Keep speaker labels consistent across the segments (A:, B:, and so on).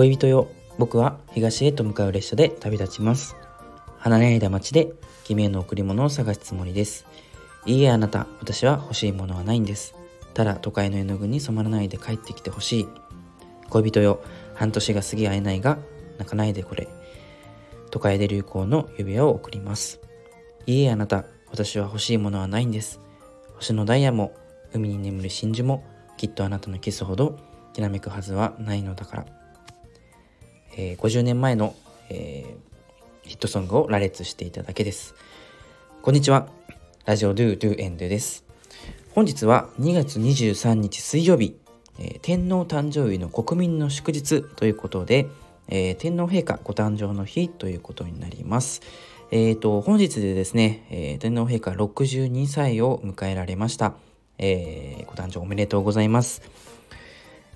A: 恋人よ。僕は東へと向かう列車で旅立ちます。離れ間町で君への贈り物を探すつもりです。いいえあなた。私は欲しいものはないんです。ただ都会の絵の具に染まらないで帰ってきてほしい。恋人よ。半年が過ぎ会えないが泣かないでこれ。都会で流行の指輪を贈ります。いいえあなた。私は欲しいものはないんです。星のダイヤも海に眠る真珠もきっとあなたのキスほどきらめくはずはないのだから。えー、50年前の、えー、ヒットソングを羅列していただけです。こんにちは。ラジオドゥドゥエンドです。本日は2月23日水曜日、えー、天皇誕生日の国民の祝日ということで、えー、天皇陛下ご誕生の日ということになります。えっ、ー、と、本日でですね、えー、天皇陛下62歳を迎えられました。えー、ご誕生おめでとうございます。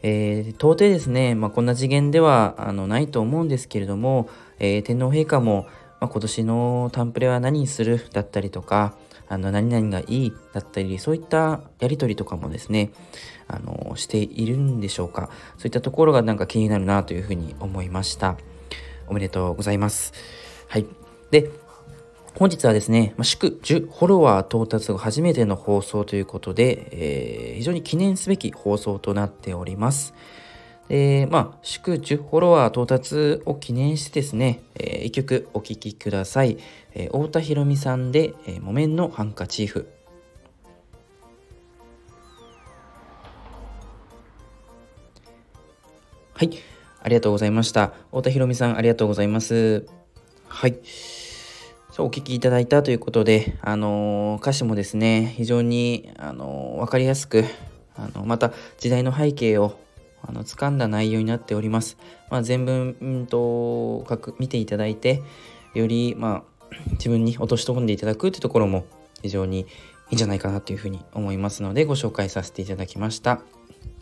A: えー、到底ですね、まあ、こんな次元ではあのないと思うんですけれども、えー、天皇陛下も、まあ、今年のタンプレは何にするだったりとか、あの何々がいいだったり、そういったやり取りとかもですね、あのしているんでしょうか。そういったところがなんか気になるなというふうに思いました。おめでとうございます。はい。で、本日はですね、祝10フォロワー到達後初めての放送ということで、えー、非常に記念すべき放送となっております。で、まあ、祝10フォロワー到達を記念してですね、えー、一曲お聴きください。えー、太田博美さんで、えー、木綿のハンカチーフ。はい。ありがとうございました。太田博美さん、ありがとうございます。はい。そうお聞きいただいたということで、あの、歌詞もですね、非常に、あのー、分かりやすく、あのまた時代の背景をあの掴んだ内容になっております。まあ、全文、うんと見ていただいて、より、まあ、自分に落とし込んでいただくというところも非常にいいんじゃないかなというふうに思いますので、ご紹介させていただきました。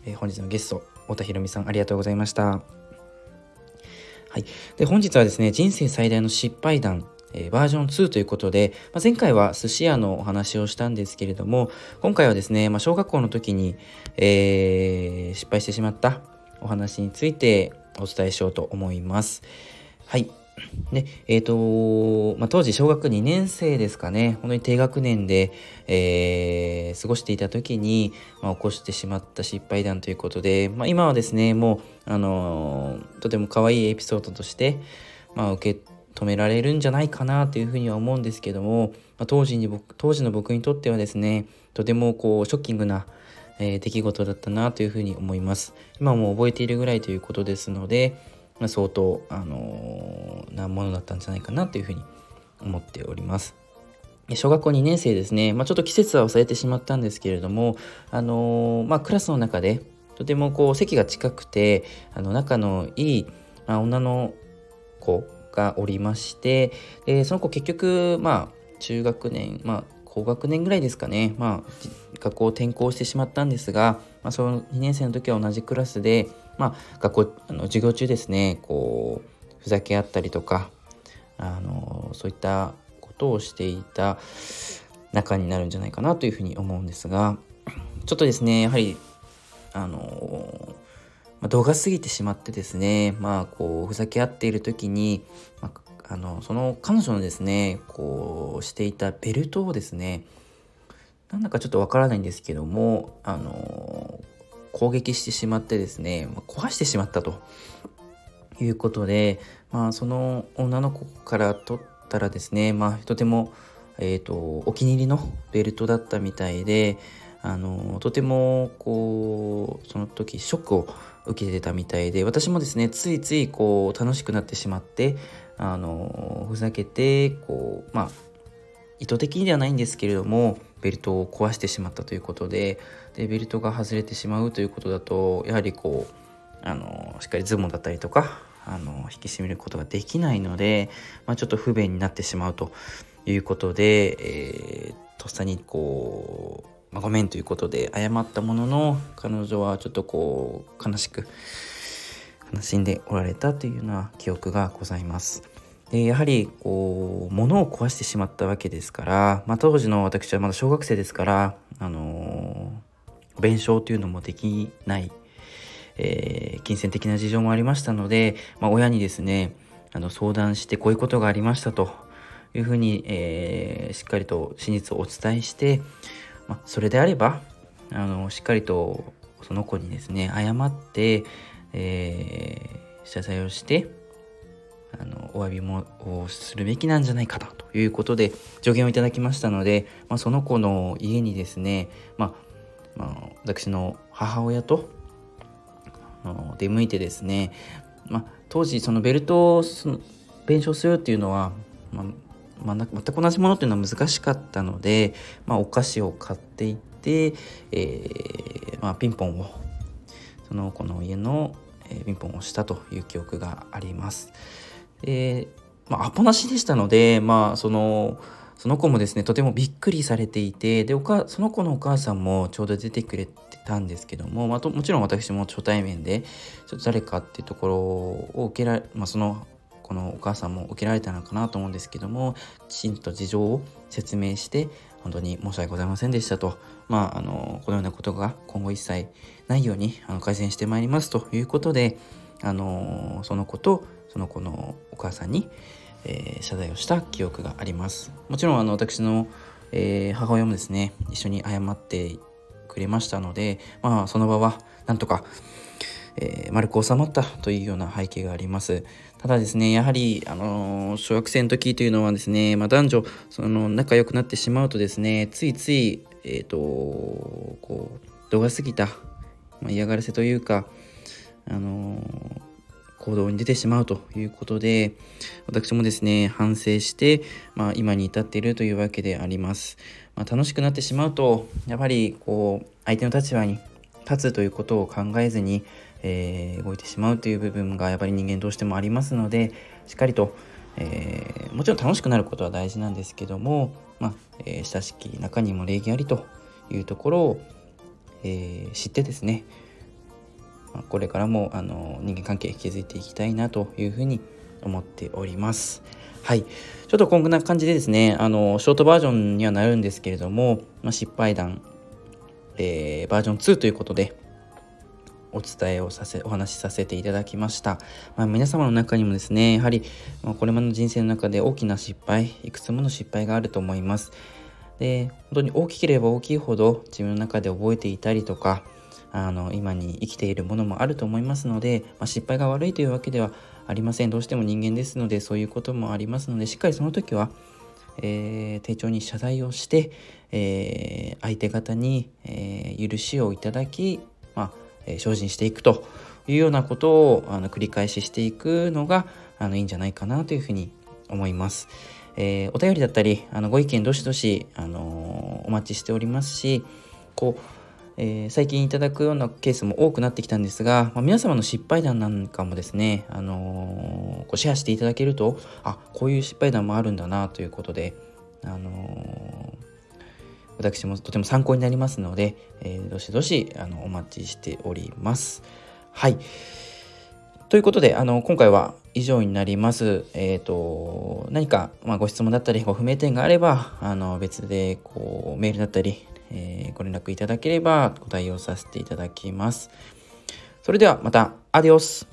A: えー、本日のゲスト、太田博美さん、ありがとうございました。はい。で、本日はですね、人生最大の失敗談え、バージョン2ということで、まあ、前回は寿司屋のお話をしたんですけれども、今回はですね、まあ、小学校の時に、えー、失敗してしまったお話についてお伝えしようと思います。はい。で、えっ、ー、と、まあ、当時小学2年生ですかね、本当に低学年で、えー、過ごしていた時に、まあ、起こしてしまった失敗談ということで、まあ、今はですね、もう、あのー、とても可愛いエピソードとして、まあ、受け止められるんじゃないかなというふうには思うんですけども、まあ、当時に僕当時の僕にとってはですねとてもこうショッキングな、えー、出来事だったなというふうに思います。今も覚えているぐらいということですので、まあ、相当、あのー、なものだったんじゃないかなというふうに思っております。小学校2年生ですね、まあ、ちょっと季節は忘れてしまったんですけれども、あのー、まあ、クラスの中でとてもこう席が近くてあの仲のいい、まあ、女の子がおりまして、でその子結局、まあ、中学年、まあ、高学年ぐらいですかね、まあ、学校を転校してしまったんですが、まあ、その2年生の時は同じクラスで、まあ、学校あの授業中ですね。こうふざけ合ったりとかあのそういったことをしていた仲になるんじゃないかなというふうに思うんですがちょっとですねやはりあのまあ、動画過ぎてしまってですね、まあ、こう、ふざけ合っている時に、まあ、あの、その彼女のですね、こう、していたベルトをですね、なんだかちょっとわからないんですけども、あの、攻撃してしまってですね、まあ、壊してしまったということで、まあ、その女の子から取ったらですね、まあ、とても、えっ、ー、と、お気に入りのベルトだったみたいで、あの、とても、こう、その時ショックを受けてたみたいで私もですねついついこう楽しくなってしまってあのふざけてこうまあ意図的にではないんですけれどもベルトを壊してしまったということででベルトが外れてしまうということだとやはりこうあのしっかりズボンだったりとかあの引き締めることができないので、まあ、ちょっと不便になってしまうということで、えー、とっさにこうまあ、ごめんということで謝ったものの彼女はちょっとこう悲しく悲しんでおられたというような記憶がございます。でやはりこう物を壊してしまったわけですから、まあ、当時の私はまだ小学生ですから、あのー、弁償というのもできない、えー、金銭的な事情もありましたので、まあ、親にですねあの相談してこういうことがありましたというふうに、えー、しっかりと真実をお伝えして、まあ、それであればあのしっかりとその子にですね謝って、えー、謝罪をしてあのお詫びもをするべきなんじゃないかなということで助言をいただきましたので、まあ、その子の家にですね、まあ、まあ、私の母親と出向いてですね、まあ、当時そのベルトを弁償するっていうのは、まあまあ、全く同じものっていうのは難しかったので、まあ、お菓子を買っていって、えーまあ、ピンポンをその子の家の、えー、ピンポンをしたという記憶があります。で、まあ、アポなしでしたので、まあ、そのその子もですねとてもびっくりされていてでおかその子のお母さんもちょうど出てくれてたんですけども、まあ、ともちろん私も初対面でちょっと誰かっていうところを受けられ、まあ、そのこのお母さんも受けられたのかなと思うんですけどもきちんと事情を説明して本当に申し訳ございませんでしたと、まあ、あのこのようなことが今後一切ないようにあの改善してまいりますということであのその子とその子のお母さんに、えー、謝罪をした記憶があります。もちろんあの私の、えー、母親もですね一緒に謝ってくれましたのでまあその場はなんとか、えー、丸く収まったというような背景があります。ただですねやはり、あの小学生の時というのはですね、まあ、男女その仲良くなってしまうとですねついついえっ、とこう度が過ぎた、まあ、嫌がらせというかあの行動に出てしまうということで私もですね反省して、まあ、今に至っているというわけであります、まあ、楽しくなってしまうとやっぱりこう相手の立場に立つということを考えずに、えー、動いてしまうという部分がやっぱり人間どうしてもありますのでしっかりと、えー、もちろん楽しくなることは大事なんですけども、まあえー、親しき中にも礼儀ありというところを、え知ってですねこれからもあの人間関係築いていきたいなというふうに思っております。はい。ちょっとこんな感じでですね、あの、ショートバージョンにはなるんですけれども、まあ、失敗談、えー、バージョン2ということで、お伝えをさせ、お話しさせていただきました。まあ、皆様の中にもですね、やはり、まあ、これまでの人生の中で大きな失敗、いくつもの失敗があると思います。で、本当に大きければ大きいほど自分の中で覚えていたりとか、あの今に生きているものもあると思いますので、まあ、失敗が悪いというわけではありませんどうしても人間ですのでそういうこともありますのでしっかりその時は、えー、丁重に謝罪をして、えー、相手方に、えー、許しをいただき、まあえ精進していくというようなことをあの繰り返ししていくのがあのいいんじゃないかなというふうに思います。えお便りだったりあのご意見どしどし、あのお待ちしておりますしこうえー、最近いただくようなケースも多くなってきたんですが、まあ、皆様の失敗談なんかもですね、あのー、こうシェアしていただけるとあこういう失敗談もあるんだなということで、あのー、私もとても参考になりますので、えどしどしあのお待ちしております。はいということで、あの今回は以上になります。えっ、と、何か、まあ、ご質問だったり、ご不明点があれば、あの別でこうメールだったり、えー、ご連絡いただければご対応させていただきます。それではまた、アディオス